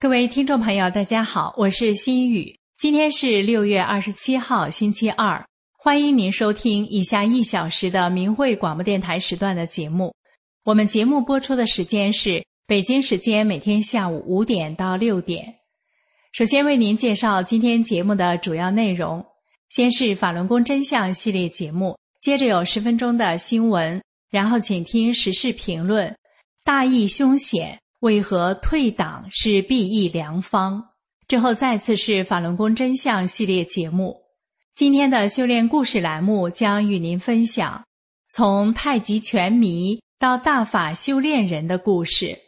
各位听众朋友，大家好，我是心雨。今天是六月二十七号，星期二。欢迎您收听以下一小时的明慧广播电台时段的节目。我们节目播出的时间是北京时间每天下午五点到六点。首先为您介绍今天节目的主要内容：先是法轮功真相系列节目，接着有十分钟的新闻，然后请听时事评论。大义凶险。为何退党是避疫良方？之后再次是法轮功真相系列节目。今天的修炼故事栏目将与您分享从太极拳迷到大法修炼人的故事。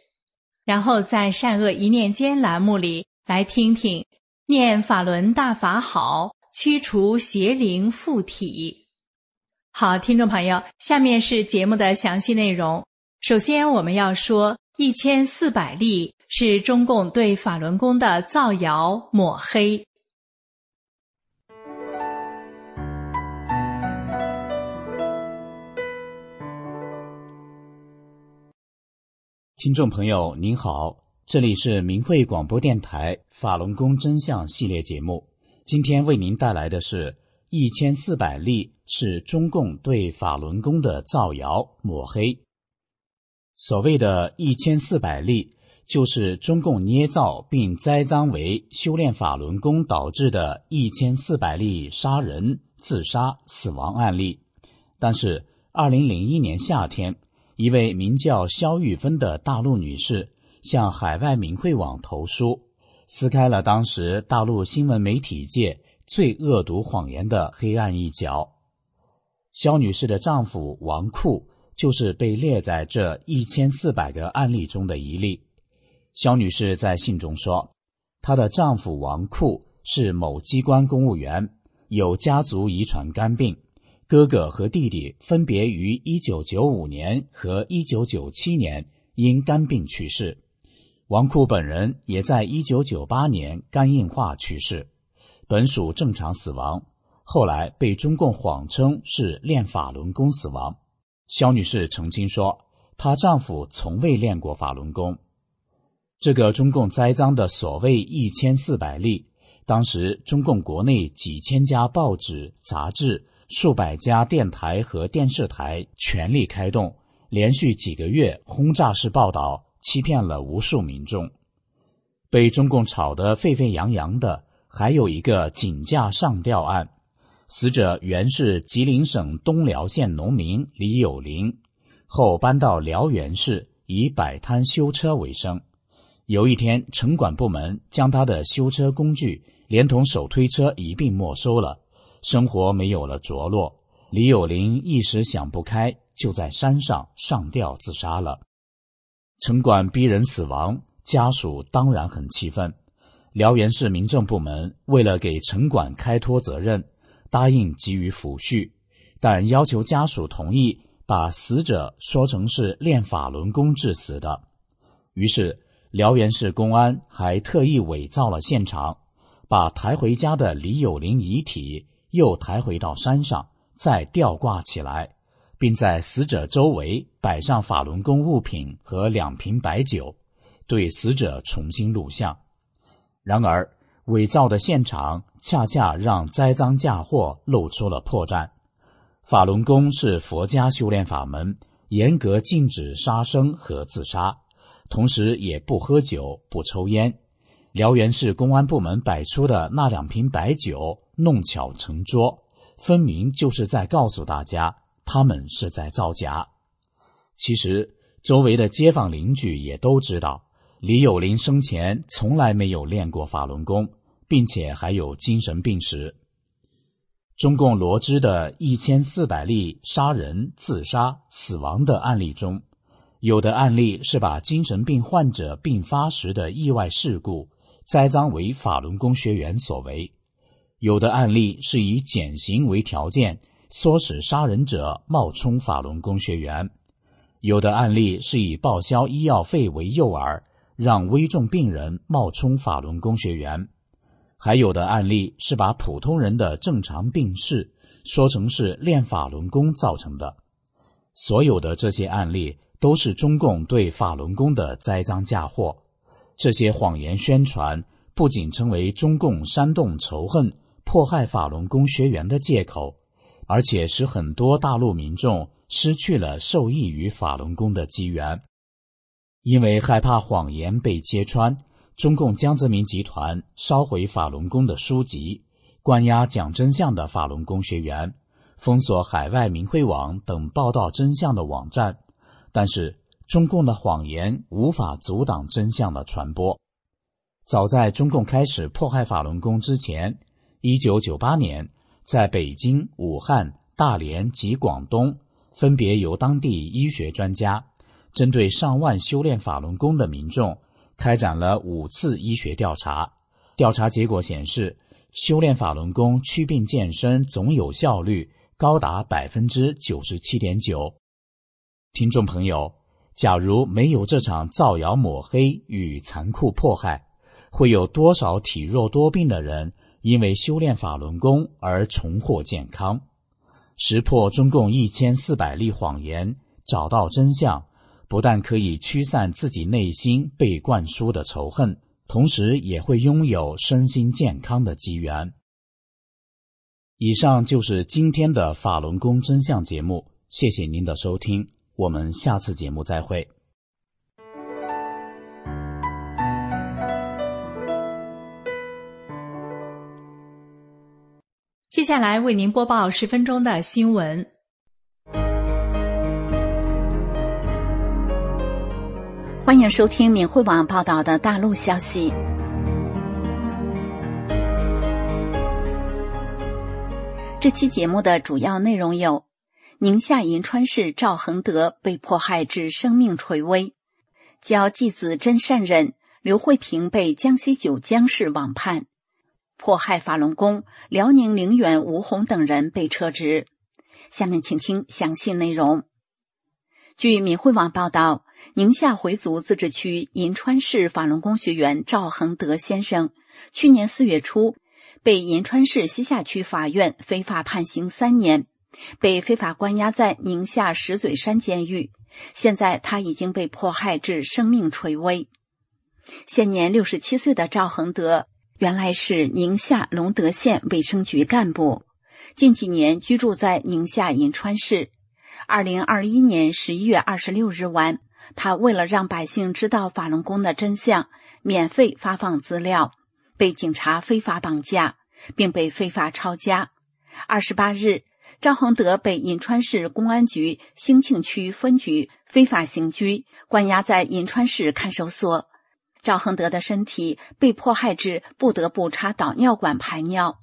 然后在善恶一念间栏目里来听听念法轮大法好，驱除邪灵附体。好，听众朋友，下面是节目的详细内容。首先，我们要说。一千四百例是中共对法轮功的造谣抹黑。听众朋友您好，这里是明慧广播电台法轮功真相系列节目。今天为您带来的是一千四百例是中共对法轮功的造谣抹黑。所谓的一千四百例，就是中共捏造并栽赃为修炼法轮功导致的一千四百例杀人、自杀、死亡案例。但是，二零零一年夏天，一位名叫肖玉芬的大陆女士向海外民慧网投书，撕开了当时大陆新闻媒体界最恶毒谎言的黑暗一角。肖女士的丈夫王库。就是被列在这一千四百个案例中的一例。肖女士在信中说，她的丈夫王库是某机关公务员，有家族遗传肝病，哥哥和弟弟分别于一九九五年和一九九七年因肝病去世，王库本人也在一九九八年肝硬化去世，本属正常死亡，后来被中共谎称是练法轮功死亡。肖女士澄清说，她丈夫从未练过法轮功。这个中共栽赃的所谓一千四百例，当时中共国内几千家报纸、杂志、数百家电台和电视台全力开动，连续几个月轰炸式报道，欺骗了无数民众。被中共炒得沸沸扬扬的，还有一个井架上吊案。死者原是吉林省东辽县农民李有林，后搬到辽源市，以摆摊修车为生。有一天，城管部门将他的修车工具连同手推车一并没收了，生活没有了着落。李有林一时想不开，就在山上上吊自杀了。城管逼人死亡，家属当然很气愤。辽源市民政部门为了给城管开脱责任。答应给予抚恤，但要求家属同意把死者说成是练法轮功致死的。于是，辽源市公安还特意伪造了现场，把抬回家的李有林遗体又抬回到山上，再吊挂起来，并在死者周围摆上法轮功物品和两瓶白酒，对死者重新录像。然而，伪造的现场恰恰让栽赃嫁祸露出了破绽。法轮功是佛家修炼法门，严格禁止杀生和自杀，同时也不喝酒、不抽烟。辽源市公安部门摆出的那两瓶白酒弄巧成拙，分明就是在告诉大家他们是在造假。其实，周围的街坊邻居也都知道，李有林生前从来没有练过法轮功，并且还有精神病史。中共罗织的一千四百例杀人、自杀、死亡的案例中，有的案例是把精神病患者病发时的意外事故栽赃为法轮功学员所为；有的案例是以减刑为条件，唆使杀人者冒充法轮功学员。有的案例是以报销医药费为诱饵，让危重病人冒充法轮功学员；还有的案例是把普通人的正常病逝说成是练法轮功造成的。所有的这些案例都是中共对法轮功的栽赃嫁祸。这些谎言宣传不仅成为中共煽动仇恨、迫害法轮功学员的借口，而且使很多大陆民众。失去了受益于法轮功的机缘，因为害怕谎言被揭穿，中共江泽民集团烧毁法轮功的书籍，关押讲真相的法轮功学员，封锁海外明慧网等报道真相的网站。但是，中共的谎言无法阻挡真相的传播。早在中共开始迫害法轮功之前，一九九八年，在北京、武汉、大连及广东。分别由当地医学专家针对上万修炼法轮功的民众开展了五次医学调查。调查结果显示，修炼法轮功祛病健身总有效率高达百分之九十七点九。听众朋友，假如没有这场造谣抹黑与残酷迫害，会有多少体弱多病的人因为修炼法轮功而重获健康？识破中共一千四百例谎言，找到真相，不但可以驱散自己内心被灌输的仇恨，同时也会拥有身心健康的机缘。以上就是今天的法轮功真相节目，谢谢您的收听，我们下次节目再会。接下来为您播报十分钟的新闻。欢迎收听敏慧网报道的大陆消息。这期节目的主要内容有：宁夏银川市赵恒德被迫害致生命垂危；教继子真善忍刘慧萍被江西九江市网判。迫害法轮功，辽宁陵园吴红等人被撤职。下面请听详细内容。据闽汇网报道，宁夏回族自治区银川市法轮功学员赵恒德先生，去年四月初被银川市西夏区法院非法判刑三年，被非法关押在宁夏石嘴山监狱。现在他已经被迫害至生命垂危。现年六十七岁的赵恒德。原来是宁夏隆德县卫生局干部，近几年居住在宁夏银川市。二零二一年十一月二十六日晚，他为了让百姓知道法轮功的真相，免费发放资料，被警察非法绑架，并被非法抄家。二十八日，赵恒德被银川市公安局兴庆区分局非法刑拘，关押在银川市看守所。赵恒德的身体被迫害至不得不插导尿管排尿。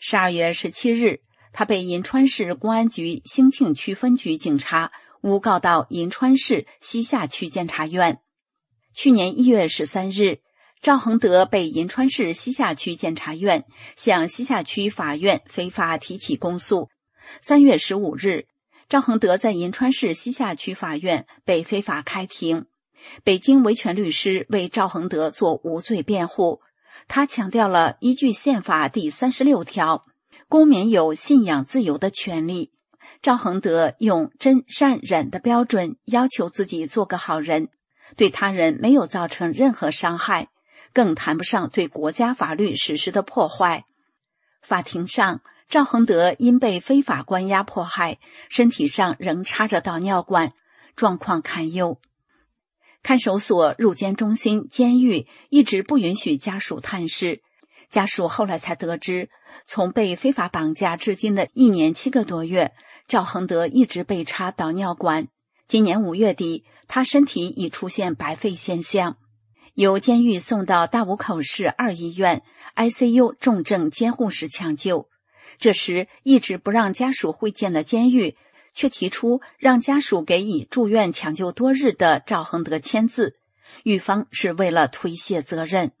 十二月十七日，他被银川市公安局兴庆区分局警察诬告到银川市西夏区检察院。去年一月十三日，赵恒德被银川市西夏区检察院向西夏区法院非法提起公诉。三月十五日，赵恒德在银川市西夏区法院被非法开庭。北京维权律师为赵恒德做无罪辩护，他强调了依据宪法第三十六条，公民有信仰自由的权利。赵恒德用真善忍的标准要求自己做个好人，对他人没有造成任何伤害，更谈不上对国家法律实施的破坏。法庭上，赵恒德因被非法关押迫害，身体上仍插着导尿管，状况堪忧。看守所、入监中心、监狱一直不允许家属探视。家属后来才得知，从被非法绑架至今的一年七个多月，赵恒德一直被插导尿管。今年五月底，他身体已出现白肺现象，由监狱送到大武口市二医院 ICU 重症监护室抢救。这时，一直不让家属会见的监狱，却提出让家属给已住院抢救多日的赵恒德签字，狱方是为了推卸责任。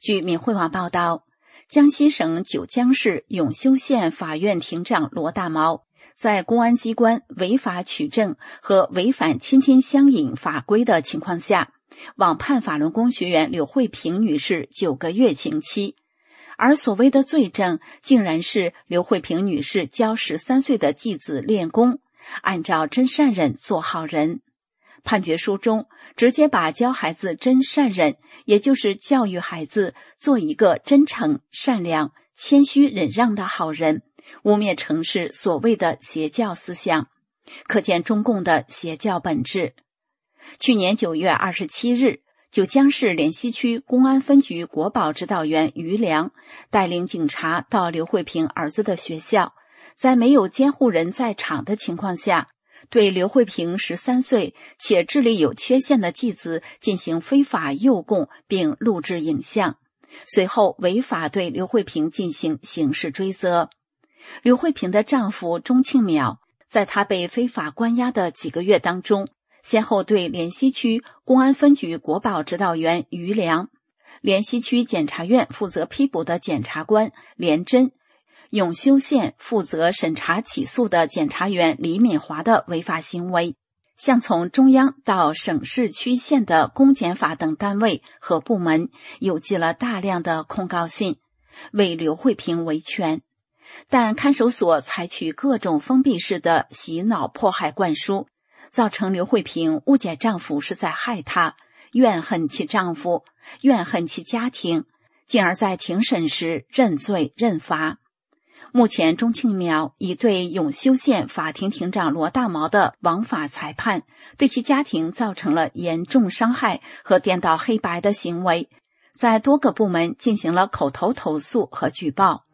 据闽汇网报道，江西省九江市永修县法院庭长罗大毛在公安机关违法取证和违反亲亲相隐法规的情况下，网判法轮功学员刘慧萍女士九个月刑期，而所谓的罪证，竟然是刘慧萍女士教十三岁的继子练功，按照真善忍做好人。判决书中直接把教孩子真善忍，也就是教育孩子做一个真诚、善良、谦虚、忍让的好人，污蔑成是所谓的邪教思想，可见中共的邪教本质。去年九月二十七日，九江市莲溪区公安分局国保指导员于良带领警察到刘慧萍儿子的学校，在没有监护人在场的情况下。对刘慧萍十三岁且智力有缺陷的继子进行非法诱供，并录制影像，随后违法对刘慧萍进行刑事追责。刘慧萍的丈夫钟庆淼在她被非法关押的几个月当中，先后对莲溪区公安分局国保指导员于良、莲溪区检察院负责批捕的检察官连真。永修县负责审查起诉的检察员李敏华的违法行为，向从中央到省市区县的公检法等单位和部门邮寄了大量的控告信，为刘慧萍维权。但看守所采取各种封闭式的洗脑迫害灌输，造成刘慧萍误解丈夫是在害她，怨恨其丈夫，怨恨其家庭，进而，在庭审时认罪认罚。目前，钟庆苗已对永修县法庭庭长罗大毛的枉法裁判，对其家庭造成了严重伤害和颠倒黑白的行为，在多个部门进行了口头投诉和举报。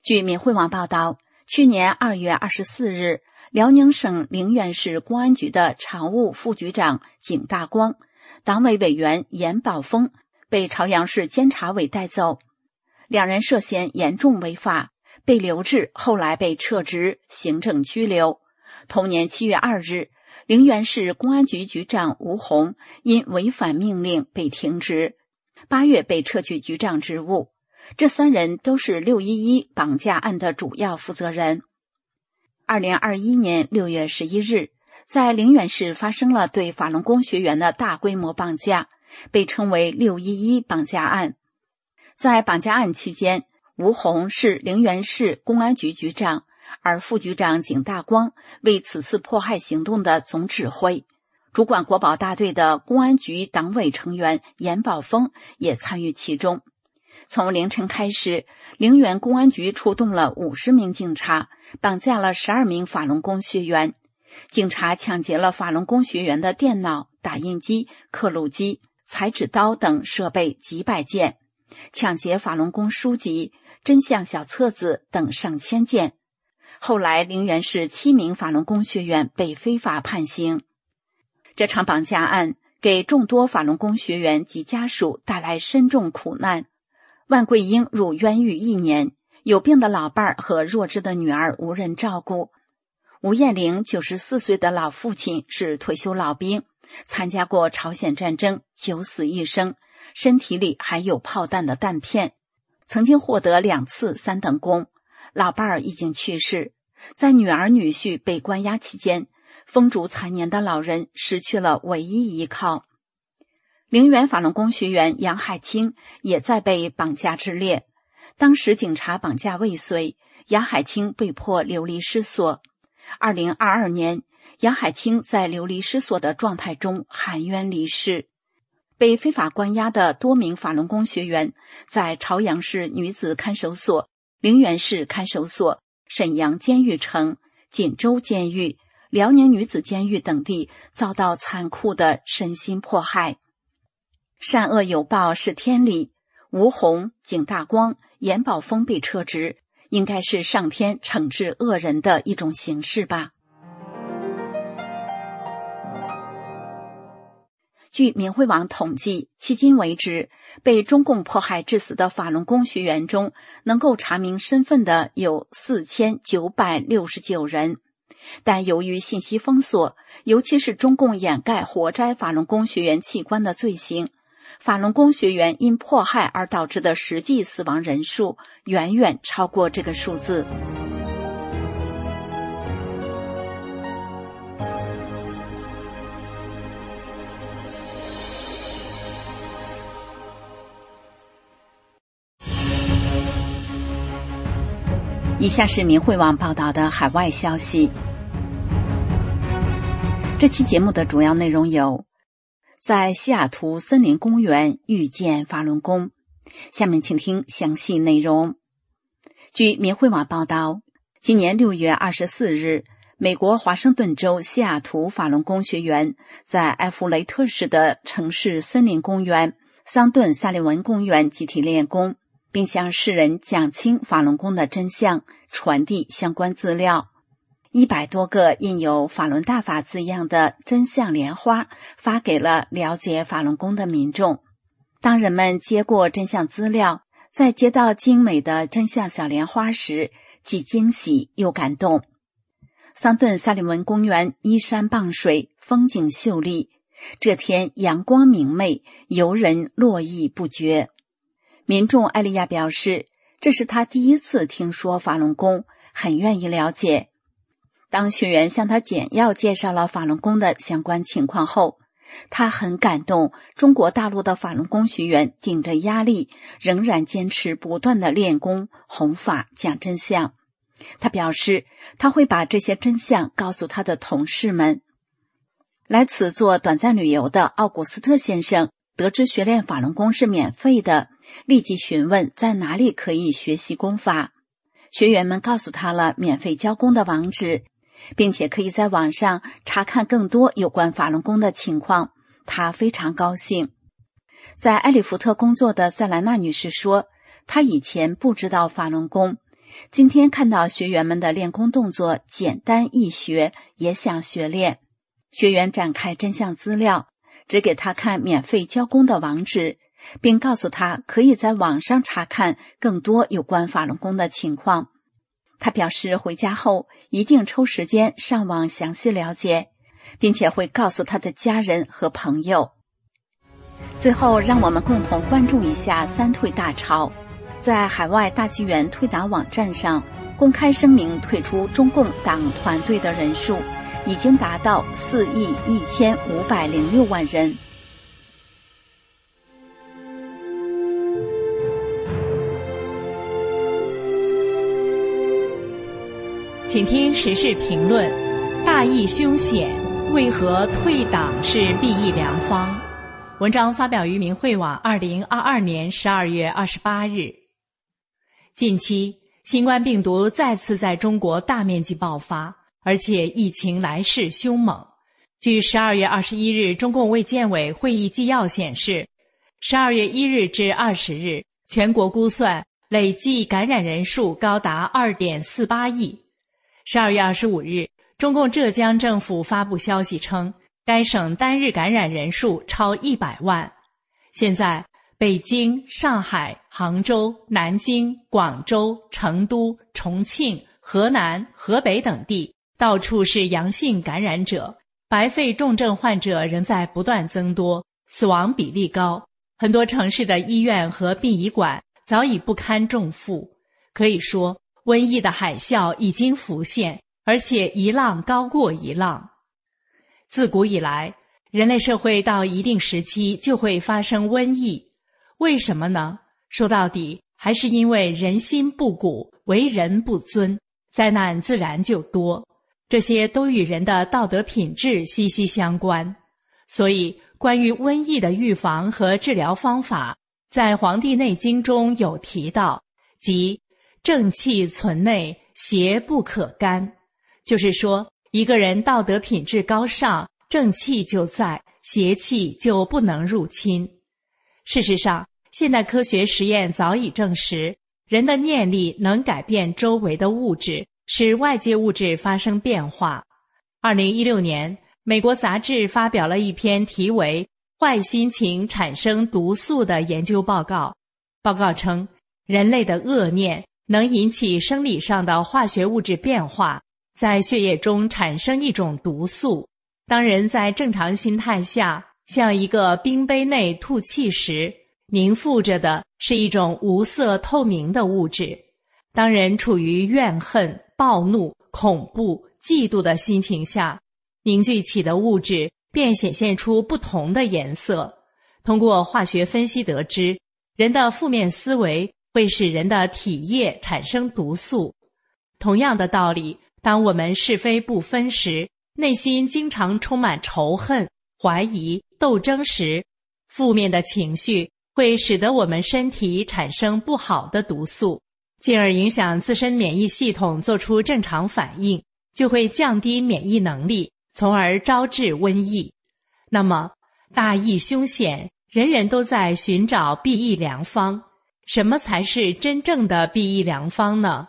据闽汇网报道，去年二月二十四日，辽宁省凌源市公安局的常务副局长景大光、党委委员严宝峰。被朝阳市监察委带走，两人涉嫌严重违法，被留置，后来被撤职、行政拘留。同年七月二日，陵园市公安局局长吴红因违反命令被停职，八月被撤去局长职务。这三人都是六一一绑架案的主要负责人。二零二一年六月十一日，在陵园市发生了对法轮功学员的大规模绑架。被称为“六一一绑架案”。在绑架案期间，吴红是陵园市公安局局长，而副局长景大光为此次迫害行动的总指挥。主管国保大队的公安局党委成员严宝峰也参与其中。从凌晨开始，陵园公安局出动了五十名警察，绑架了十二名法轮功学员。警察抢劫了法轮功学员的电脑、打印机、刻录机。裁纸刀等设备几百件，抢劫法轮功书籍、真相小册子等上千件。后来，陵园市七名法轮功学员被非法判刑。这场绑架案给众多法轮功学员及家属带来深重苦难。万桂英入冤狱一年，有病的老伴儿和弱智的女儿无人照顾。吴艳玲九十四岁的老父亲是退休老兵。参加过朝鲜战争，九死一生，身体里还有炮弹的弹片。曾经获得两次三等功。老伴儿已经去世，在女儿女婿被关押期间，风烛残年的老人失去了唯一依靠。陵园法轮功学员杨海清也在被绑架之列。当时警察绑架未遂，杨海清被迫流离失所。二零二二年。杨海清在流离失所的状态中含冤离世，被非法关押的多名法轮功学员在朝阳市女子看守所、陵园市看守所沈阳监狱城、锦州监狱、辽宁女子监狱等地遭到残酷的身心迫害。善恶有报是天理，吴红、景大光、严宝峰被撤职，应该是上天惩治恶人的一种形式吧。据明慧网统计，迄今为止，被中共迫害致死的法轮功学员中，能够查明身份的有四千九百六十九人。但由于信息封锁，尤其是中共掩盖活摘法轮功学员器官的罪行，法轮功学员因迫害而导致的实际死亡人数远远超过这个数字。以下是明慧网报道的海外消息。这期节目的主要内容有：在西雅图森林公园遇见法轮功。下面请听详细内容。据明慧网报道，今年六月二十四日，美国华盛顿州西雅图法轮功学员在埃弗雷特市的城市森林公园桑顿萨利文公园集体练功。并向世人讲清法轮功的真相，传递相关资料。一百多个印有“法轮大法”字样的真相莲花发给了了解法轮功的民众。当人们接过真相资料，在接到精美的真相小莲花时，既惊喜又感动。桑顿萨利文公园依山傍水，风景秀丽。这天阳光明媚，游人络绎不绝。民众艾利亚表示，这是他第一次听说法轮功，很愿意了解。当学员向他简要介绍了法轮功的相关情况后，他很感动。中国大陆的法轮功学员顶着压力，仍然坚持不断的练功、弘法、讲真相。他表示，他会把这些真相告诉他的同事们。来此做短暂旅游的奥古斯特先生得知学练法轮功是免费的。立即询问在哪里可以学习功法，学员们告诉他了免费教功的网址，并且可以在网上查看更多有关法轮功的情况。他非常高兴。在埃里福特工作的塞兰娜女士说：“她以前不知道法轮功，今天看到学员们的练功动作简单易学，也想学练。学员展开真相资料，只给他看免费教功的网址。”并告诉他可以在网上查看更多有关法轮功的情况。他表示回家后一定抽时间上网详细了解，并且会告诉他的家人和朋友。最后，让我们共同关注一下三退大潮。在海外大纪元退党网站上公开声明退出中共党团队的人数已经达到四亿一千五百零六万人。请听时事评论：大义凶险，为何退党是避疫良方？文章发表于明慧网，二零二二年十二月二十八日。近期，新冠病毒再次在中国大面积爆发，而且疫情来势凶猛。据十二月二十一日中共卫健委会议纪要显示，十二月一日至二十日，全国估算累计感染人数高达二点四八亿。十二月二十五日，中共浙江政府发布消息称，该省单日感染人数超一百万。现在，北京、上海、杭州、南京、广州、成都、重庆、河南、河北等地到处是阳性感染者，白肺重症患者仍在不断增多，死亡比例高。很多城市的医院和殡仪馆早已不堪重负，可以说。瘟疫的海啸已经浮现，而且一浪高过一浪。自古以来，人类社会到一定时期就会发生瘟疫，为什么呢？说到底，还是因为人心不古，为人不尊，灾难自然就多。这些都与人的道德品质息息相关。所以，关于瘟疫的预防和治疗方法，在《黄帝内经》中有提到，即。正气存内，邪不可干。就是说，一个人道德品质高尚，正气就在，邪气就不能入侵。事实上，现代科学实验早已证实，人的念力能改变周围的物质，使外界物质发生变化。二零一六年，美国杂志发表了一篇题为“坏心情产生毒素”的研究报告。报告称，人类的恶念能引起生理上的化学物质变化，在血液中产生一种毒素。当人在正常心态下向一个冰杯内吐气时，凝附着的是一种无色透明的物质。当人处于怨恨、暴怒、恐怖、嫉妒的心情下，凝聚起的物质便显现出不同的颜色。通过化学分析得知，人的负面思维会使人的体液产生毒素。同样的道理，当我们是非不分时，内心经常充满仇恨、怀疑、斗争时，负面的情绪。会使得我们身体产生不好的毒素，进而影响自身免疫系统做出正常反应，就会降低免疫能力，从而招致瘟疫。那么，大疫凶险，人人都在寻找避疫良方。什么才是真正的避疫良方呢？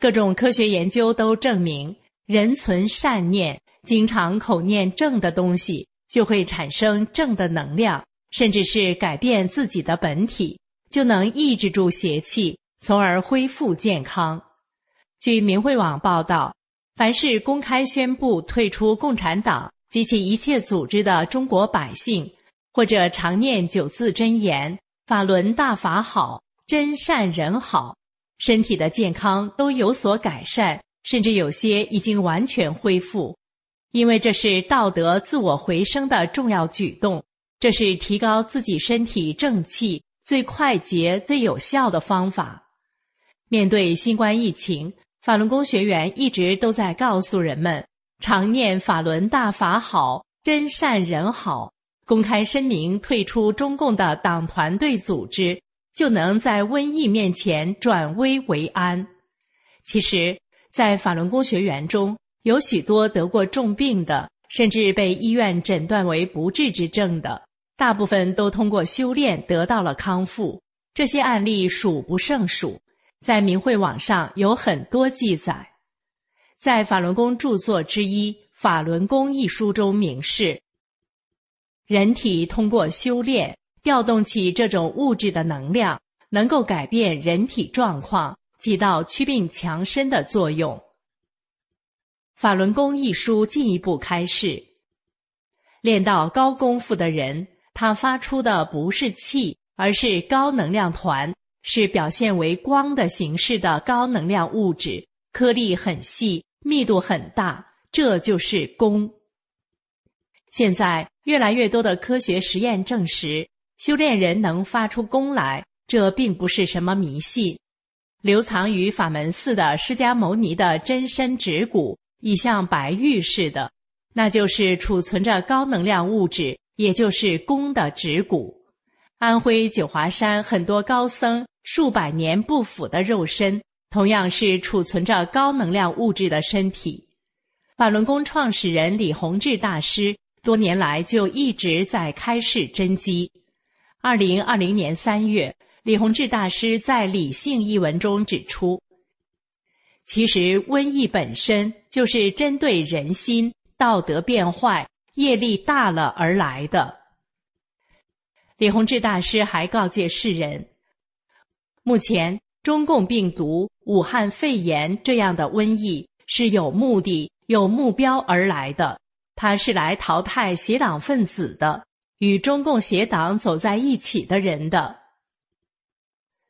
各种科学研究都证明，人存善念，经常口念正的东西，就会产生正的能量。甚至是改变自己的本体，就能抑制住邪气，从而恢复健康。据明慧网报道，凡是公开宣布退出共产党及其一切组织的中国百姓，或者常念九字真言“法轮大法好，真善人好”，身体的健康都有所改善，甚至有些已经完全恢复，因为这是道德自我回升的重要举动。这是提高自己身体正气最快捷、最有效的方法。面对新冠疫情，法轮功学员一直都在告诉人们：常念法轮大法好，真善人好。公开声明退出中共的党团队组织，就能在瘟疫面前转危为安。其实，在法轮功学员中有许多得过重病的，甚至被医院诊断为不治之症的。大部分都通过修炼得到了康复，这些案例数不胜数，在明慧网上有很多记载。在法轮功著作之一《法轮功》一书中明示，人体通过修炼调动起这种物质的能量，能够改变人体状况，起到祛病强身的作用。《法轮功》一书进一步开示，练到高功夫的人。他发出的不是气，而是高能量团，是表现为光的形式的高能量物质，颗粒很细，密度很大，这就是功。现在越来越多的科学实验证实，修炼人能发出功来，这并不是什么迷信。留藏于法门寺的释迦牟尼的真身指骨，已像白玉似的，那就是储存着高能量物质。也就是功的指骨，安徽九华山很多高僧数百年不腐的肉身，同样是储存着高能量物质的身体。法轮功创始人李洪志大师多年来就一直在开示真机。二零二零年三月，李洪志大师在《理性》一文中指出，其实瘟疫本身就是针对人心道德变坏。业力大了而来的。李洪志大师还告诫世人：目前中共病毒、武汉肺炎这样的瘟疫是有目的、有目标而来的，他是来淘汰邪党分子的，与中共邪党走在一起的人的。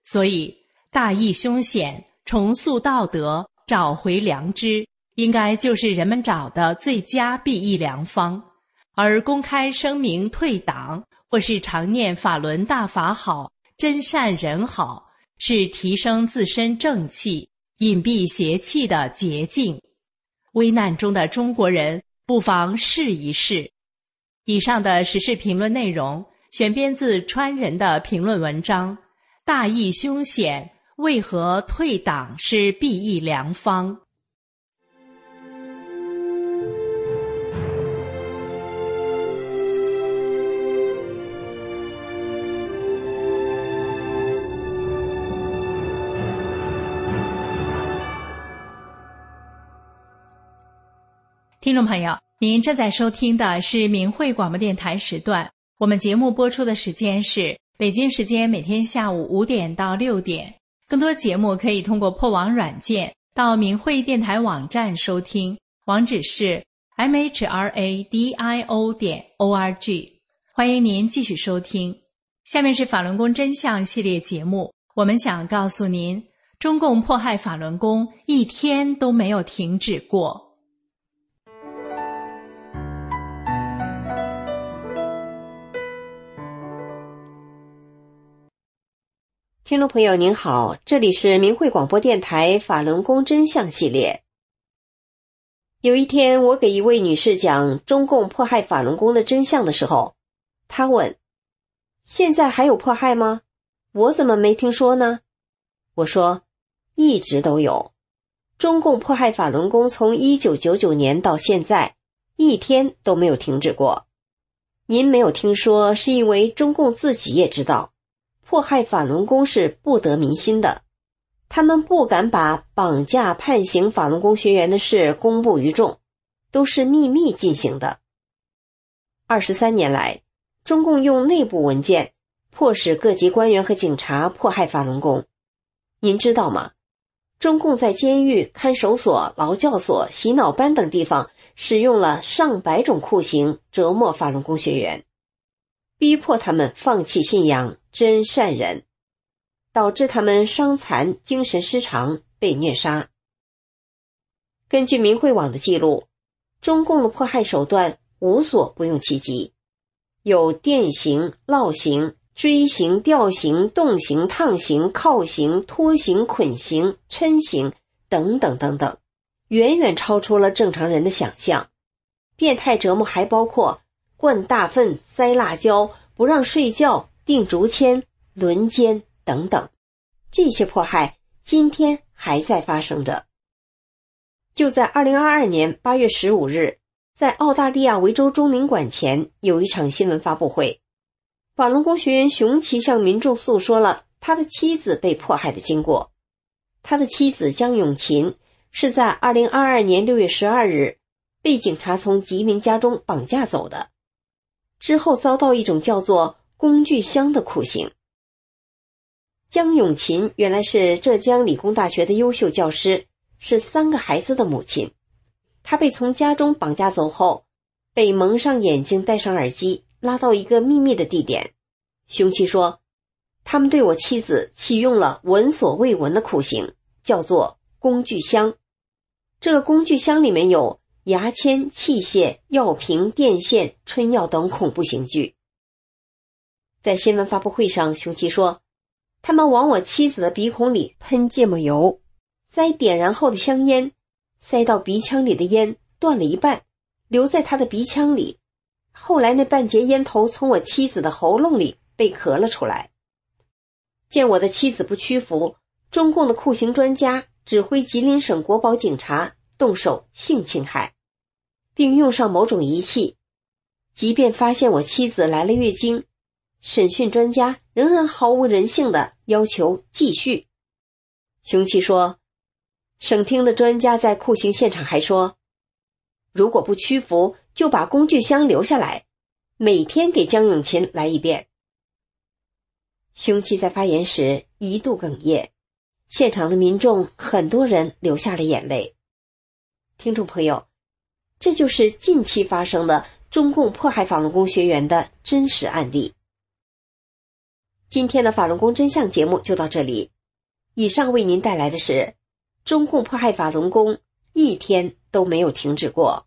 所以，大义凶险，重塑道德，找回良知，应该就是人们找的最佳避疫良方。而公开声明退党，或是常念法轮大法好，真善人好，是提升自身正气、隐蔽邪气的捷径。危难中的中国人不妨试一试。以上的时事评论内容选编自川人的评论文章，大义凶险，为何退党是裨益良方？听众朋友，您正在收听的是明慧广播电台时段。我们节目播出的时间是北京时间每天下午五点到六点。更多节目可以通过破网软件到明慧电台网站收听，网址是 m h r a d i o 点 o r g。欢迎您继续收听。下面是法轮功真相系列节目，我们想告诉您，中共迫害法轮功一天都没有停止过。听众朋友您好，这里是明慧广播电台法轮功真相系列。有一天，我给一位女士讲中共迫害法轮功的真相的时候，她问：“现在还有迫害吗？我怎么没听说呢？”我说：“一直都有，中共迫害法轮功从一九九九年到现在，一天都没有停止过。您没有听说，是因为中共自己也知道。”迫害法轮功是不得民心的，他们不敢把绑架、判刑法轮功学员的事公布于众，都是秘密进行的。二十三年来，中共用内部文件迫使各级官员和警察迫害法轮功。您知道吗？中共在监狱、看守所、劳教所、洗脑班等地方使用了上百种酷刑折磨法轮功学员。逼迫他们放弃信仰真善人，导致他们伤残、精神失常，被虐杀。根据明慧网的记录，中共的迫害手段无所不用其极，有电刑、烙刑、锥刑、吊刑、冻刑、烫刑、铐刑、拖刑、捆刑、抻刑等等等等，远远超出了正常人的想象。变态折磨还包括。灌大粪、塞辣椒、不让睡觉、钉竹签、轮奸等等，这些迫害今天还在发生着。就在二零二二年八月十五日，在澳大利亚维州中领馆前有一场新闻发布会，法轮功学员熊奇向民众诉说了他的妻子被迫害的经过。他的妻子江永琴是在二零二二年六月十二日被警察从吉林家中绑架走的。之后遭到一种叫做“工具箱”的酷刑。江永琴原来是浙江理工大学的优秀教师，是三个孩子的母亲。她被从家中绑架走后，被蒙上眼睛、戴上耳机，拉到一个秘密的地点。凶器说：“他们对我妻子启用了闻所未闻的酷刑，叫做‘工具箱’。这个工具箱里面有。”牙签、器械、药瓶、电线、春药等恐怖刑具。在新闻发布会上，熊奇说：“他们往我妻子的鼻孔里喷芥末油，塞点燃后的香烟，塞到鼻腔里的烟断了一半，留在他的鼻腔里。后来那半截烟头从我妻子的喉咙里被咳了出来。见我的妻子不屈服，中共的酷刑专家指挥吉林省国保警察动手性侵害。”并用上某种仪器，即便发现我妻子来了月经，审讯专家仍然毫无人性的要求继续。凶器说，省厅的专家在酷刑现场还说，如果不屈服，就把工具箱留下来，每天给江永琴来一遍。凶器在发言时一度哽咽，现场的民众很多人流下了眼泪。听众朋友。这就是近期发生的中共迫害法轮功学员的真实案例。今天的法轮功真相节目就到这里。以上为您带来的是中共迫害法轮功一天都没有停止过。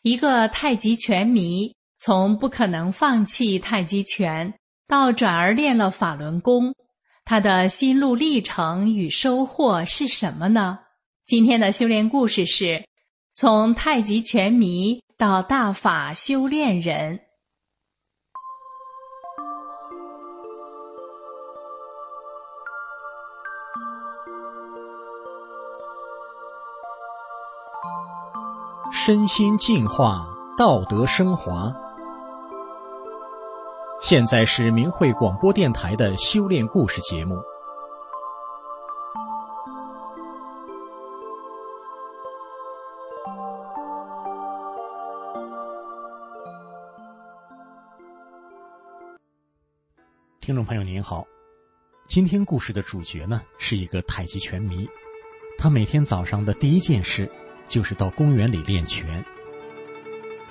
一个太极拳迷从不可能放弃太极拳，到转而练了法轮功。他的心路历程与收获是什么呢？今天的修炼故事是：从太极拳迷到。大法修炼人。身心净化，道德升华。现在是明慧广播电台的修炼故事节目。听众朋友您好，今天故事的主角呢是一个太极拳迷，他每天早上的第一件事。就是到公园里练拳。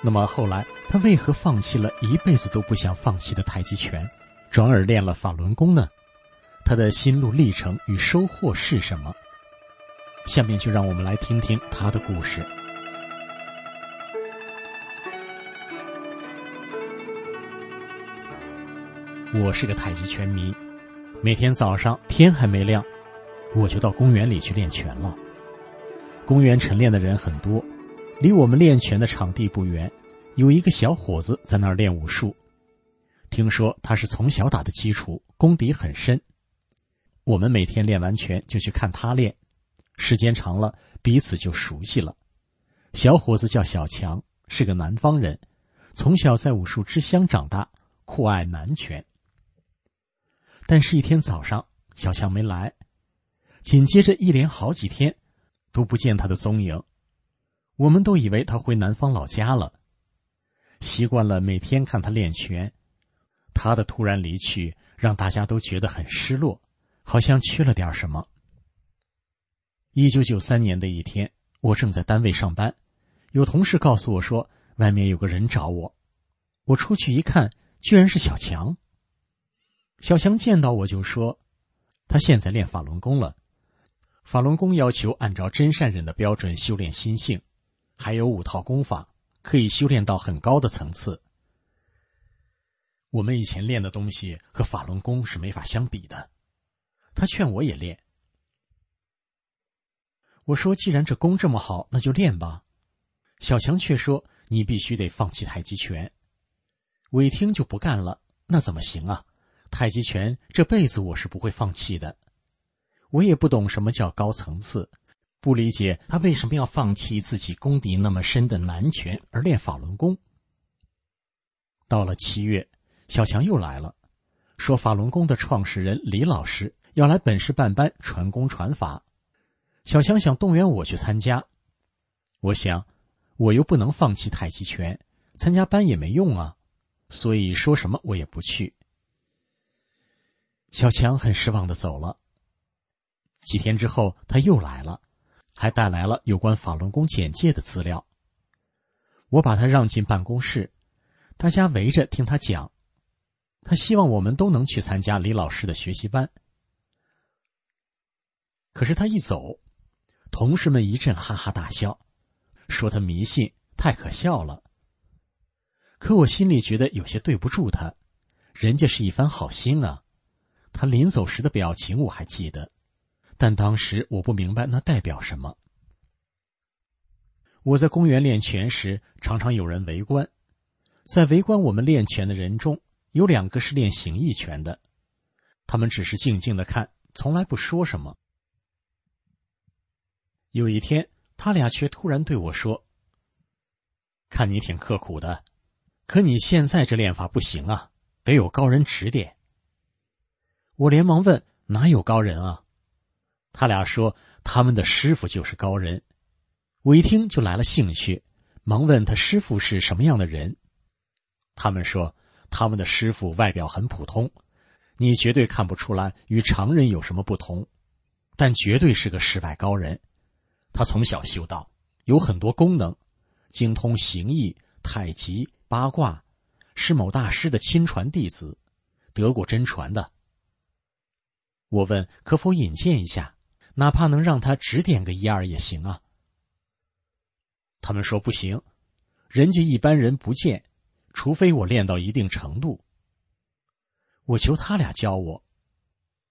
那么后来，他为何放弃了一辈子都不想放弃的太极拳，转而练了法轮功呢？他的心路历程与收获是什么？下面就让我们来听听他的故事。我是个太极拳迷，每天早上天还没亮，我就到公园里去练拳了。公园晨练的人很多，离我们练拳的场地不远，有一个小伙子在那儿练武术。听说他是从小打的基础，功底很深。我们每天练完拳就去看他练，时间长了，彼此就熟悉了。小伙子叫小强，是个南方人，从小在武术之乡长大，酷爱南拳。但是，一天早上，小强没来，紧接着一连好几天。都不见他的踪影，我们都以为他回南方老家了。习惯了每天看他练拳，他的突然离去让大家都觉得很失落，好像缺了点什么。一九九三年的一天，我正在单位上班，有同事告诉我说外面有个人找我。我出去一看，居然是小强。小强见到我就说，他现在练法轮功了。法轮功要求按照真善忍的标准修炼心性，还有五套功法可以修炼到很高的层次。我们以前练的东西和法轮功是没法相比的。他劝我也练。我说：“既然这功这么好，那就练吧。”小强却说：“你必须得放弃太极拳。”我一听就不干了。那怎么行啊？太极拳这辈子我是不会放弃的。我也不懂什么叫高层次，不理解他为什么要放弃自己功底那么深的南拳而练法轮功。到了七月，小强又来了，说法轮功的创始人李老师要来本市办班传功传法。小强想动员我去参加，我想我又不能放弃太极拳，参加班也没用啊，所以说什么我也不去。小强很失望的走了。几天之后，他又来了，还带来了有关法轮功简介的资料。我把他让进办公室，大家围着听他讲。他希望我们都能去参加李老师的学习班。可是他一走，同事们一阵哈哈大笑，说他迷信，太可笑了。可我心里觉得有些对不住他，人家是一番好心啊。他临走时的表情我还记得。但当时我不明白那代表什么。我在公园练拳时，常常有人围观。在围观我们练拳的人中，有两个是练形意拳的，他们只是静静的看，从来不说什么。有一天，他俩却突然对我说：“看你挺刻苦的，可你现在这练法不行啊，得有高人指点。”我连忙问：“哪有高人啊？”他俩说他们的师傅就是高人，我一听就来了兴趣，忙问他师傅是什么样的人。他们说他们的师傅外表很普通，你绝对看不出来与常人有什么不同，但绝对是个世外高人。他从小修道，有很多功能，精通形意、太极、八卦，是某大师的亲传弟子，得过真传的。我问可否引荐一下？哪怕能让他指点个一二也行啊。他们说不行，人家一般人不见，除非我练到一定程度。我求他俩教我，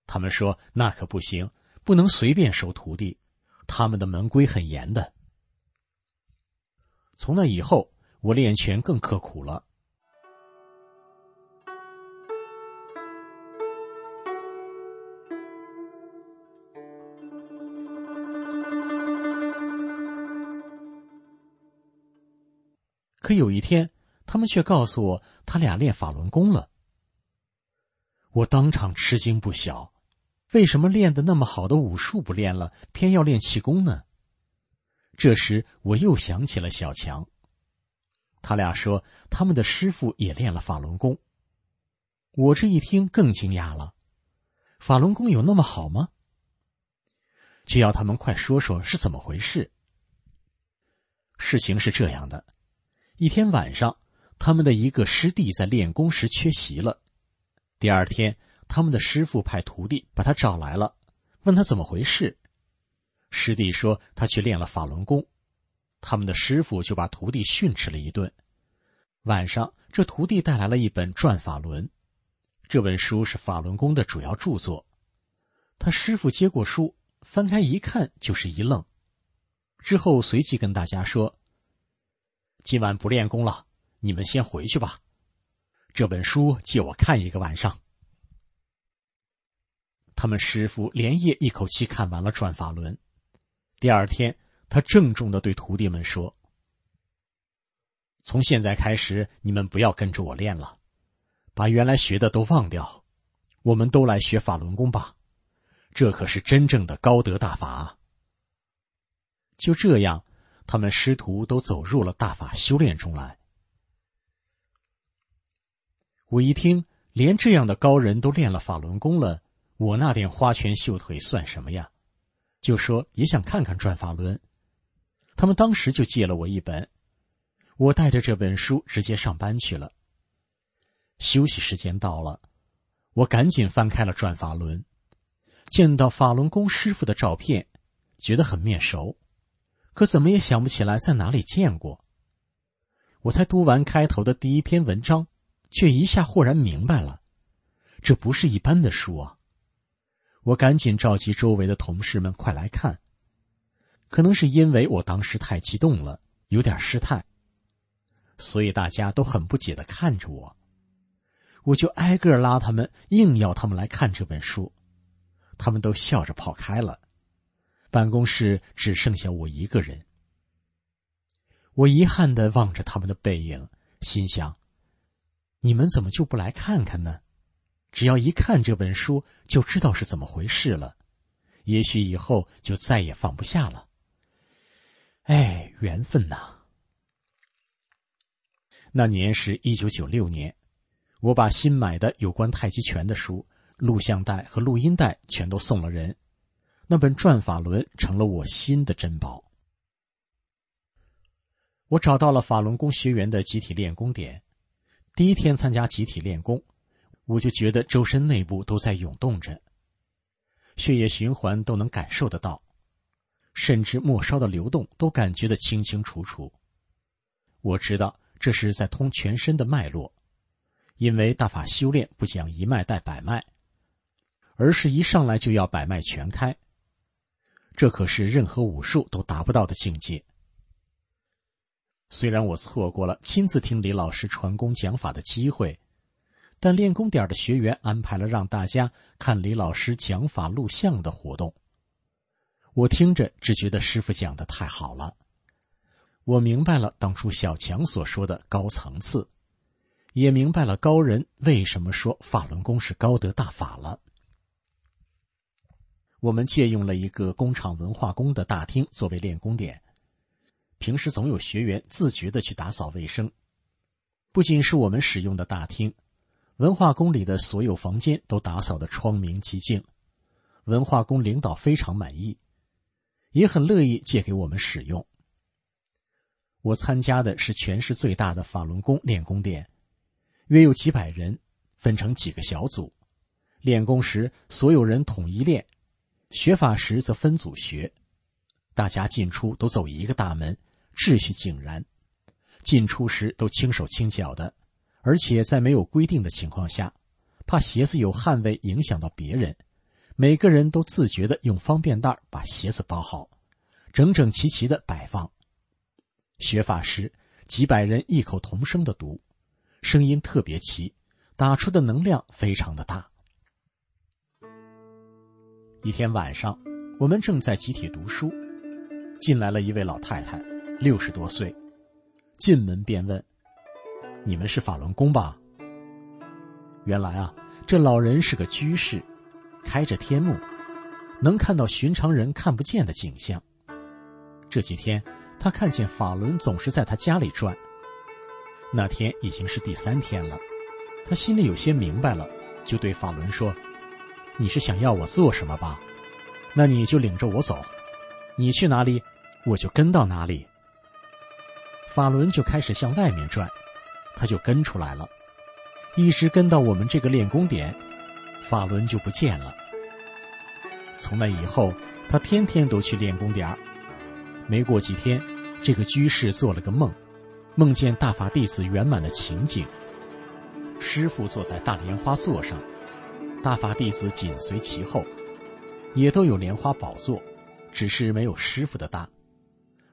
他们说那可不行，不能随便收徒弟，他们的门规很严的。从那以后，我练拳更刻苦了。可有一天，他们却告诉我，他俩练法轮功了。我当场吃惊不小，为什么练的那么好的武术不练了，偏要练气功呢？这时，我又想起了小强。他俩说，他们的师傅也练了法轮功。我这一听更惊讶了，法轮功有那么好吗？就要他们快说说是怎么回事。事情是这样的。一天晚上，他们的一个师弟在练功时缺席了。第二天，他们的师傅派徒弟把他找来了，问他怎么回事。师弟说他去练了法轮功，他们的师傅就把徒弟训斥了一顿。晚上，这徒弟带来了一本《转法轮》，这本书是法轮功的主要著作。他师傅接过书，翻开一看，就是一愣，之后随即跟大家说。今晚不练功了，你们先回去吧。这本书借我看一个晚上。他们师傅连夜一口气看完了《转法轮》，第二天，他郑重的对徒弟们说：“从现在开始，你们不要跟着我练了，把原来学的都忘掉，我们都来学法轮功吧。这可是真正的高德大法。”就这样。他们师徒都走入了大法修炼中来。我一听，连这样的高人都练了法轮功了，我那点花拳绣腿算什么呀？就说也想看看转法轮。他们当时就借了我一本，我带着这本书直接上班去了。休息时间到了，我赶紧翻开了转法轮，见到法轮功师傅的照片，觉得很面熟。可怎么也想不起来在哪里见过。我才读完开头的第一篇文章，却一下豁然明白了，这不是一般的书啊！我赶紧召集周围的同事们快来看。可能是因为我当时太激动了，有点失态，所以大家都很不解的看着我。我就挨个拉他们，硬要他们来看这本书，他们都笑着跑开了。办公室只剩下我一个人，我遗憾的望着他们的背影，心想：你们怎么就不来看看呢？只要一看这本书，就知道是怎么回事了，也许以后就再也放不下了。哎，缘分呐！那年是一九九六年，我把新买的有关太极拳的书、录像带和录音带全都送了人。那本《转法轮》成了我新的珍宝。我找到了法轮功学员的集体练功点，第一天参加集体练功，我就觉得周身内部都在涌动着，血液循环都能感受得到，甚至末梢的流动都感觉得清清楚楚。我知道这是在通全身的脉络，因为大法修炼不讲一脉带百脉，而是一上来就要百脉全开。这可是任何武术都达不到的境界。虽然我错过了亲自听李老师传功讲法的机会，但练功点的学员安排了让大家看李老师讲法录像的活动。我听着只觉得师傅讲的太好了，我明白了当初小强所说的高层次，也明白了高人为什么说法轮功是高德大法了。我们借用了一个工厂文化宫的大厅作为练功点，平时总有学员自觉的去打扫卫生。不仅是我们使用的大厅，文化宫里的所有房间都打扫的窗明几净。文化宫领导非常满意，也很乐意借给我们使用。我参加的是全市最大的法轮功练功点，约有几百人，分成几个小组，练功时所有人统一练。学法时则分组学，大家进出都走一个大门，秩序井然。进出时都轻手轻脚的，而且在没有规定的情况下，怕鞋子有汗味影响到别人，每个人都自觉的用方便袋把鞋子包好，整整齐齐的摆放。学法时，几百人异口同声的读，声音特别齐，打出的能量非常的大。一天晚上，我们正在集体读书，进来了一位老太太，六十多岁，进门便问：“你们是法轮功吧？”原来啊，这老人是个居士，开着天目，能看到寻常人看不见的景象。这几天，他看见法轮总是在他家里转。那天已经是第三天了，他心里有些明白了，就对法轮说：“你是想要我做什么吧？那你就领着我走，你去哪里，我就跟到哪里。”法轮就开始向外面转，他就跟出来了。一直跟到我们这个练功点，法轮就不见了。从那以后，他天天都去练功点儿。没过几天，这个居士做了个梦，梦见大法弟子圆满的情景。师傅坐在大莲花座上，大法弟子紧随其后，也都有莲花宝座，只是没有师傅的大。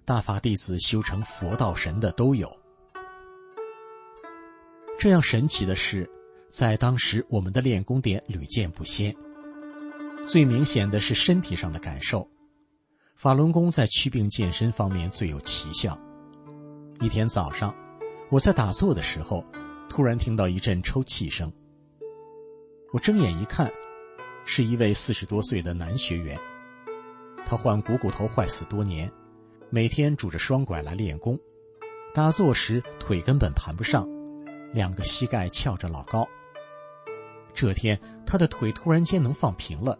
大法弟子修成佛道神的都有。这样神奇的事，在当时我们的练功点屡见不鲜。最明显的是身体上的感受，法轮功在祛病健身方面最有奇效。一天早上，我在打坐的时候，突然听到一阵抽泣声。我睁眼一看，是一位四十多岁的男学员，他患股骨头坏死多年，每天拄着双拐来练功，打坐时腿根本盘不上。两个膝盖翘着老高。这天，他的腿突然间能放平了，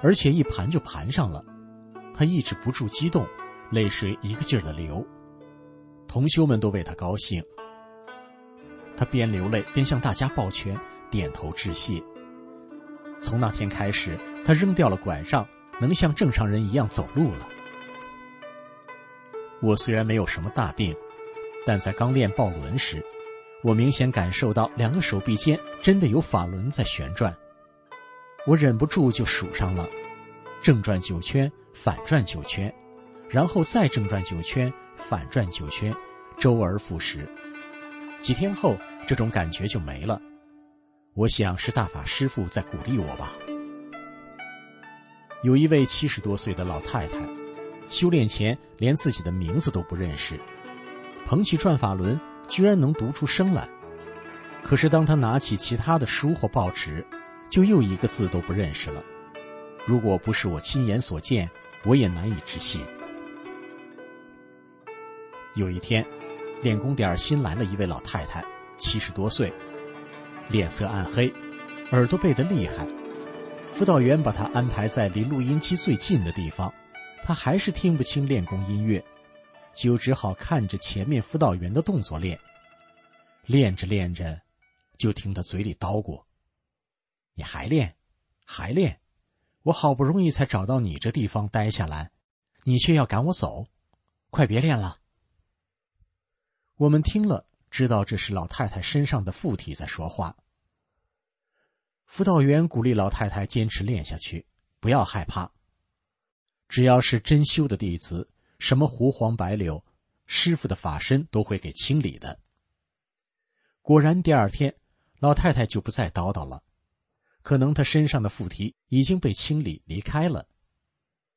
而且一盘就盘上了。他抑制不住激动，泪水一个劲儿的流。同修们都为他高兴。他边流泪边向大家抱拳，点头致谢。从那天开始，他扔掉了拐杖，能像正常人一样走路了。我虽然没有什么大病，但在刚练抱轮时。我明显感受到两个手臂间真的有法轮在旋转，我忍不住就数上了，正转九圈，反转九圈，然后再正转九圈，反转九圈，周而复始。几天后，这种感觉就没了。我想是大法师父在鼓励我吧。有一位七十多岁的老太太，修炼前连自己的名字都不认识，捧起转法轮。居然能读出声来，可是当他拿起其他的书或报纸，就又一个字都不认识了。如果不是我亲眼所见，我也难以置信。有一天，练功点新来了一位老太太，七十多岁，脸色暗黑，耳朵背得厉害。辅导员把他安排在离录音机最近的地方，他还是听不清练功音乐。就只好看着前面辅导员的动作练，练着练着，就听他嘴里叨咕：“你还练，还练，我好不容易才找到你这地方待下来，你却要赶我走，快别练了。”我们听了，知道这是老太太身上的附体在说话。辅导员鼓励老太太坚持练下去，不要害怕，只要是真修的弟子。什么胡黄白柳，师傅的法身都会给清理的。果然，第二天老太太就不再叨叨了，可能她身上的附体已经被清理离开了。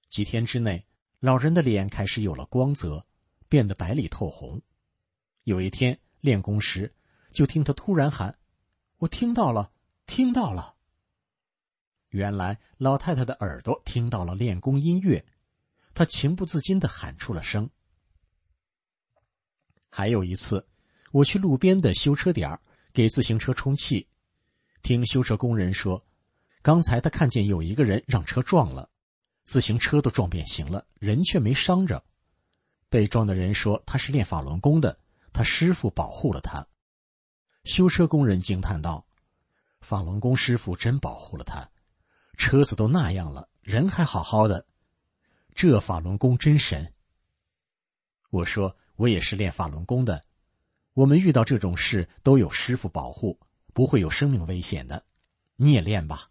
几天之内，老人的脸开始有了光泽，变得白里透红。有一天练功时，就听他突然喊：“我听到了，听到了。”原来老太太的耳朵听到了练功音乐。她情不自禁的喊出了声。还有一次，我去路边的修车点给自行车充气，听修车工人说，刚才他看见有一个人让车撞了，自行车都撞变形了，人却没伤着。被撞的人说他是练法轮功的，他师傅保护了他。修车工人惊叹道：“法轮功师傅真保护了他，车子都那样了，人还好好的。”这法轮功真神。我说我也是练法轮功的，我们遇到这种事都有师傅保护，不会有生命危险的。你也练吧。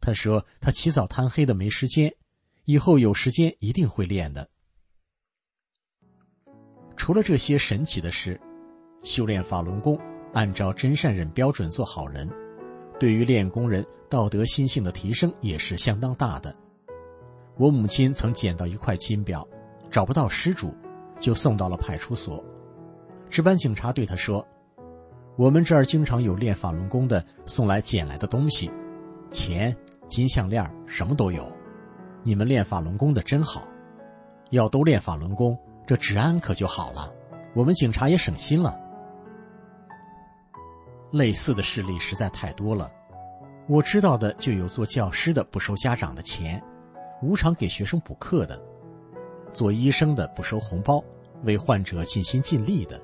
他说他起早贪黑的没时间，以后有时间一定会练的。除了这些神奇的事，修炼法轮功，按照真善忍标准做好人，对于练功人道德心性的提升也是相当大的。我母亲曾捡到一块金表，找不到失主，就送到了派出所。值班警察对他说：“我们这儿经常有练法轮功的送来捡来的东西，钱、金项链什么都有。你们练法轮功的真好，要都练法轮功。”这治安可就好了，我们警察也省心了。类似的事例实在太多了，我知道的就有做教师的不收家长的钱，无偿给学生补课的；做医生的不收红包，为患者尽心尽力的；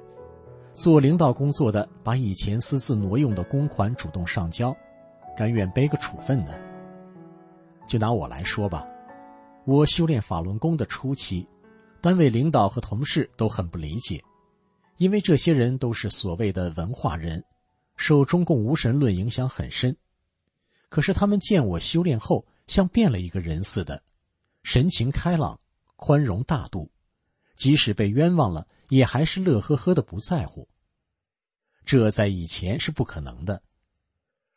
做领导工作的把以前私自挪用的公款主动上交，甘愿背个处分的。就拿我来说吧，我修炼法轮功的初期。单位领导和同事都很不理解，因为这些人都是所谓的文化人，受中共无神论影响很深。可是他们见我修炼后，像变了一个人似的，神情开朗、宽容大度，即使被冤枉了，也还是乐呵呵的不在乎。这在以前是不可能的。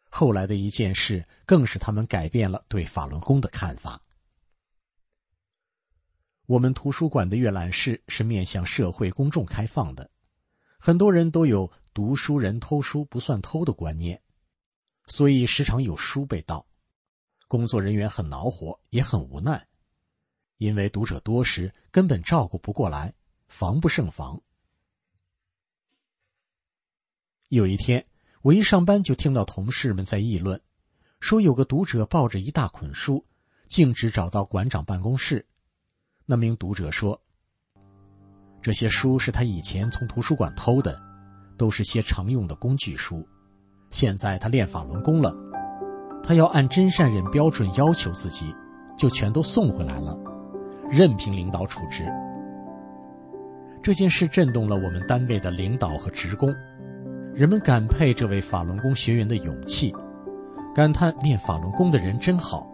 后来的一件事，更使他们改变了对法轮功的看法。我们图书馆的阅览室是面向社会公众开放的，很多人都有“读书人偷书不算偷”的观念，所以时常有书被盗。工作人员很恼火，也很无奈，因为读者多时根本照顾不过来，防不胜防。有一天，我一上班就听到同事们在议论，说有个读者抱着一大捆书，径直找到馆长办公室。那名读者说：“这些书是他以前从图书馆偷的，都是些常用的工具书。现在他练法轮功了，他要按真善忍标准要求自己，就全都送回来了，任凭领导处置。”这件事震动了我们单位的领导和职工，人们感佩这位法轮功学员的勇气，感叹练法轮功的人真好。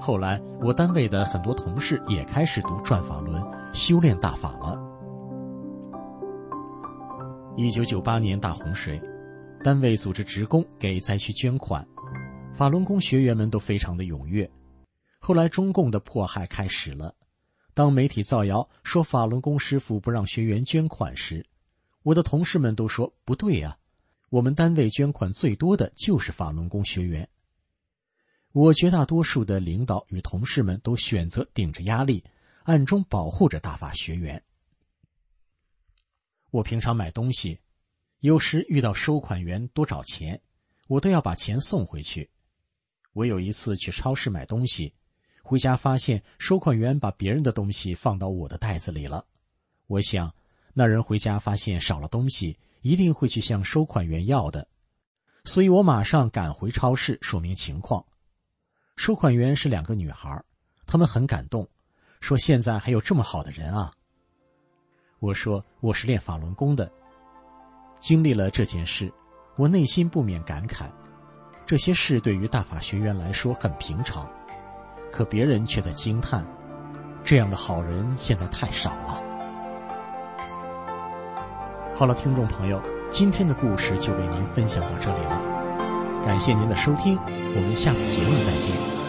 后来，我单位的很多同事也开始读转法轮，修炼大法了。一九九八年大洪水，单位组织职工给灾区捐款，法轮功学员们都非常的踊跃。后来，中共的迫害开始了。当媒体造谣说法轮功师傅不让学员捐款时，我的同事们都说不对呀，我们单位捐款最多的就是法轮功学员。我绝大多数的领导与同事们都选择顶着压力，暗中保护着大法学员。我平常买东西，有时遇到收款员多找钱，我都要把钱送回去。我有一次去超市买东西，回家发现收款员把别人的东西放到我的袋子里了。我想，那人回家发现少了东西，一定会去向收款员要的，所以我马上赶回超市说明情况。收款员是两个女孩，她们很感动，说：“现在还有这么好的人啊！”我说：“我是练法轮功的。”经历了这件事，我内心不免感慨：这些事对于大法学员来说很平常，可别人却在惊叹：这样的好人现在太少了。好了，听众朋友，今天的故事就为您分享到这里了。感谢您的收听，我们下次节目再见。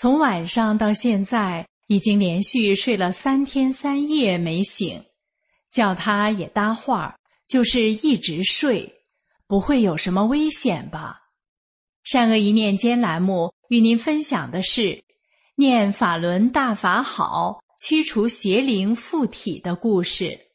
从晚上到现在，已经连续睡了三天三夜没醒，叫他也搭话，就是一直睡，不会有什么危险吧？善恶一念间栏目与您分享的是：念法轮大法好，驱除邪灵附体的故事。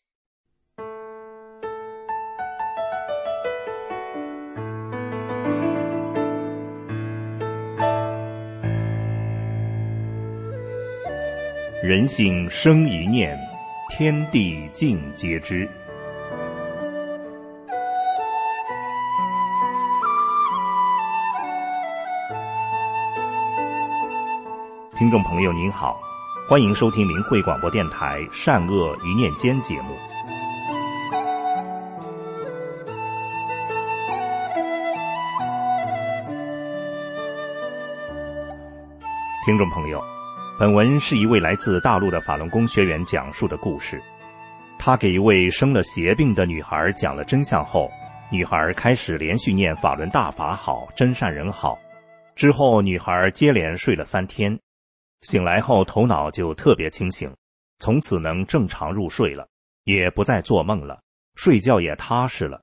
人性生一念，天地尽皆知。听众朋友您好，欢迎收听明慧广播电台《善恶一念间》节目。听众朋友，本文是一位来自大陆的法轮功学员讲述的故事。他给一位生了邪病的女孩讲了真相后，女孩开始连续念法轮大法好，真善人好。之后，女孩接连睡了三天。醒来后，头脑就特别清醒，从此能正常入睡了，也不再做梦了，睡觉也踏实了。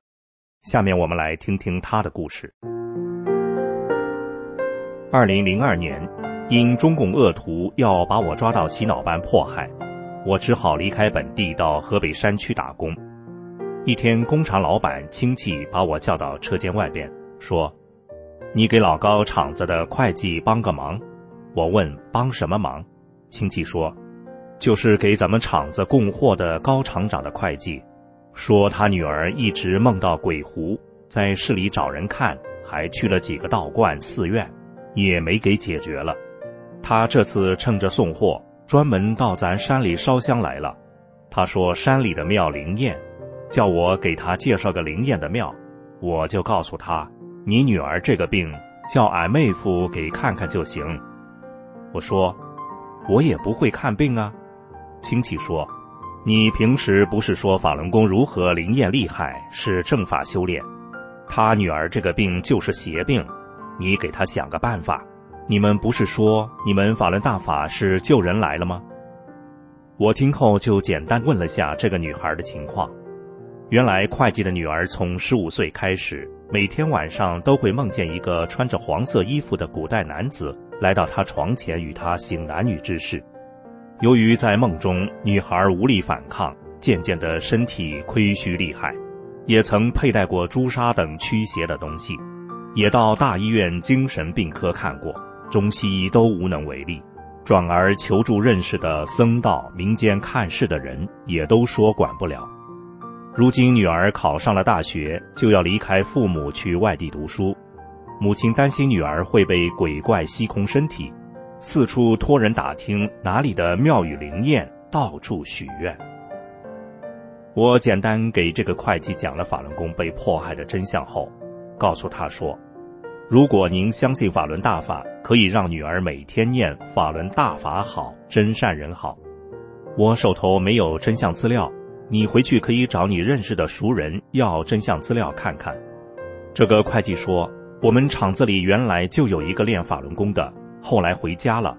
下面我们来听听他的故事。二零零二年，因中共恶徒要把我抓到洗脑班迫害，我只好离开本地到河北山区打工。一天，工厂老板亲戚把我叫到车间外边，说：“你给老高厂子的会计帮个忙。”我问帮什么忙，亲戚说，就是给咱们厂子供货的高厂长的会计，说他女儿一直梦到鬼狐，在市里找人看，还去了几个道观寺院，也没给解决了。他这次趁着送货，专门到咱山里烧香来了。他说山里的庙灵验，叫我给他介绍个灵验的庙。我就告诉他，你女儿这个病，叫俺妹夫给看看就行。我说，我也不会看病啊。亲戚说，你平时不是说法轮功如何灵验厉害，是正法修炼？他女儿这个病就是邪病，你给他想个办法。你们不是说你们法轮大法是救人来了吗？我听后就简单问了下这个女孩的情况。原来会计的女儿从十五岁开始，每天晚上都会梦见一个穿着黄色衣服的古代男子。来到他床前与他行男女之事，由于在梦中女孩无力反抗，渐渐的身体亏虚厉害，也曾佩戴过朱砂等驱邪的东西，也到大医院精神病科看过，中西医都无能为力，转而求助认识的僧道、民间看事的人，也都说管不了。如今女儿考上了大学，就要离开父母去外地读书。母亲担心女儿会被鬼怪吸空身体，四处托人打听哪里的庙宇灵验，到处许愿。我简单给这个会计讲了法轮功被迫害的真相后，告诉他说：“如果您相信法轮大法，可以让女儿每天念法轮大法好，真善人好。我手头没有真相资料，你回去可以找你认识的熟人要真相资料看看。”这个会计说。我们厂子里原来就有一个练法轮功的，后来回家了。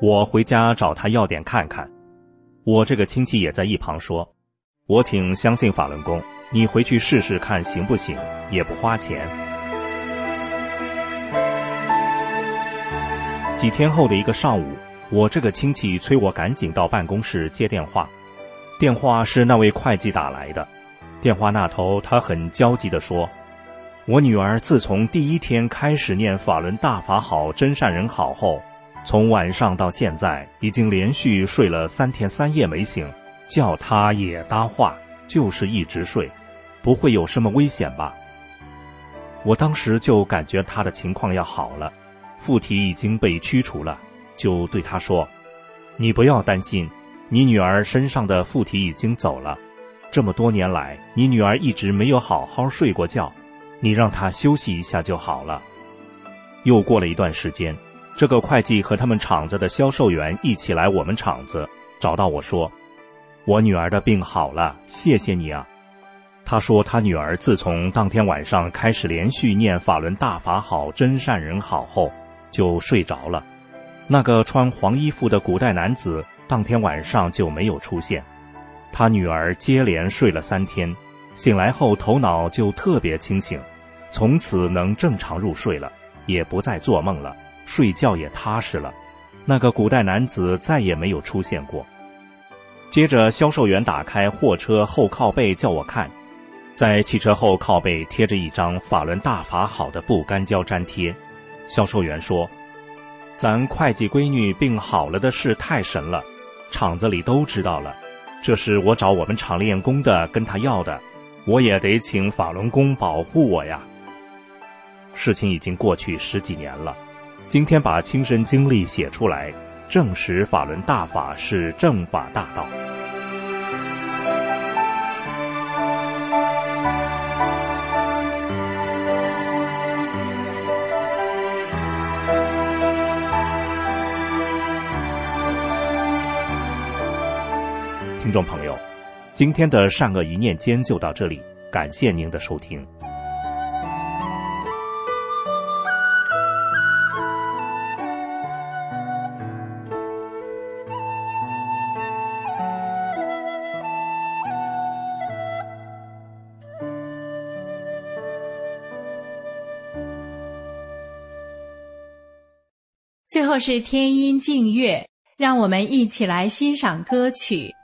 我回家找他要点看看。我这个亲戚也在一旁说：“我挺相信法轮功，你回去试试看行不行，也不花钱。”几天后的一个上午，我这个亲戚催我赶紧到办公室接电话。电话是那位会计打来的，电话那头他很焦急地说。我女儿自从第一天开始念法轮大法好真善人好后，从晚上到现在已经连续睡了三天三夜没醒，叫她也搭话，就是一直睡，不会有什么危险吧？我当时就感觉她的情况要好了，附体已经被驱除了，就对他说：“你不要担心，你女儿身上的附体已经走了，这么多年来，你女儿一直没有好好睡过觉。”你让她休息一下就好了。又过了一段时间，这个会计和他们厂子的销售员一起来我们厂子，找到我说：“我女儿的病好了，谢谢你啊。”他说他女儿自从当天晚上开始连续念法轮大法好真善人好后，就睡着了。那个穿黄衣服的古代男子当天晚上就没有出现。他女儿接连睡了三天，醒来后头脑就特别清醒。从此能正常入睡了，也不再做梦了，睡觉也踏实了。那个古代男子再也没有出现过。接着，销售员打开货车后靠背叫我看，在汽车后靠背贴着一张法轮大法好的不干胶粘贴。销售员说：“咱会计闺女病好了的事太神了，厂子里都知道了。这是我找我们厂练功的跟他要的，我也得请法轮功保护我呀。”事情已经过去十几年了，今天把亲身经历写出来。证实法轮大法是正法大道。听众朋友，今天的善恶一念间就到这里，感谢您的收听。最后是天音静月，让我们一起来欣赏歌曲。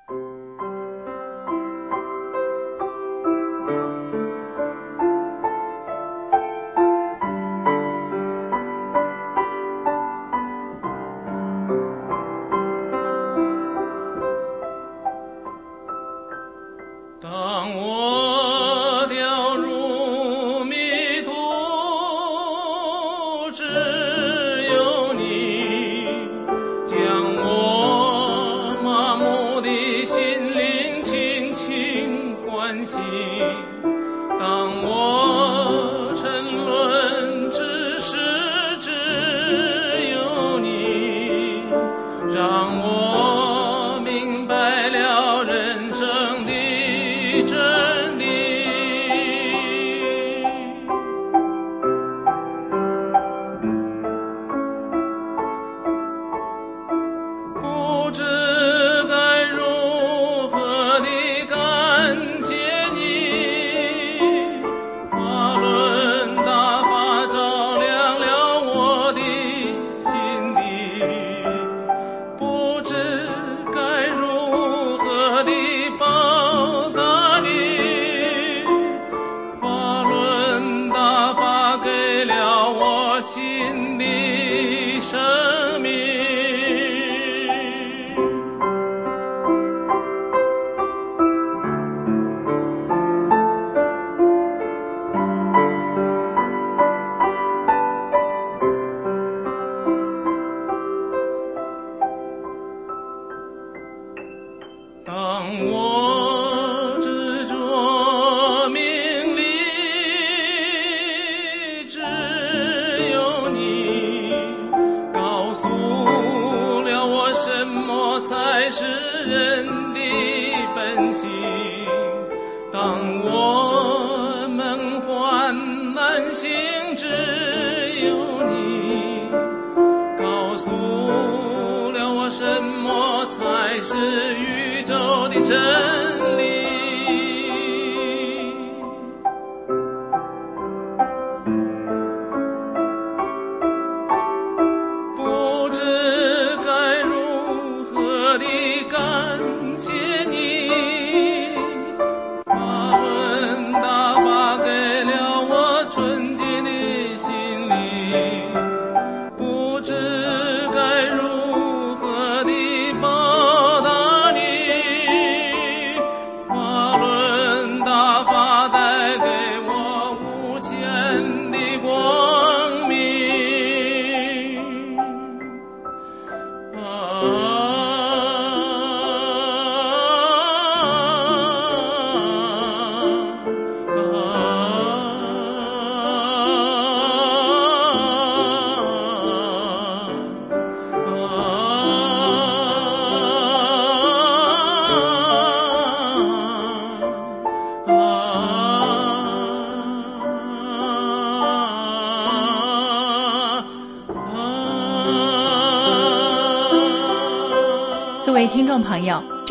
心只有你告诉了我，什么才是宇宙的真。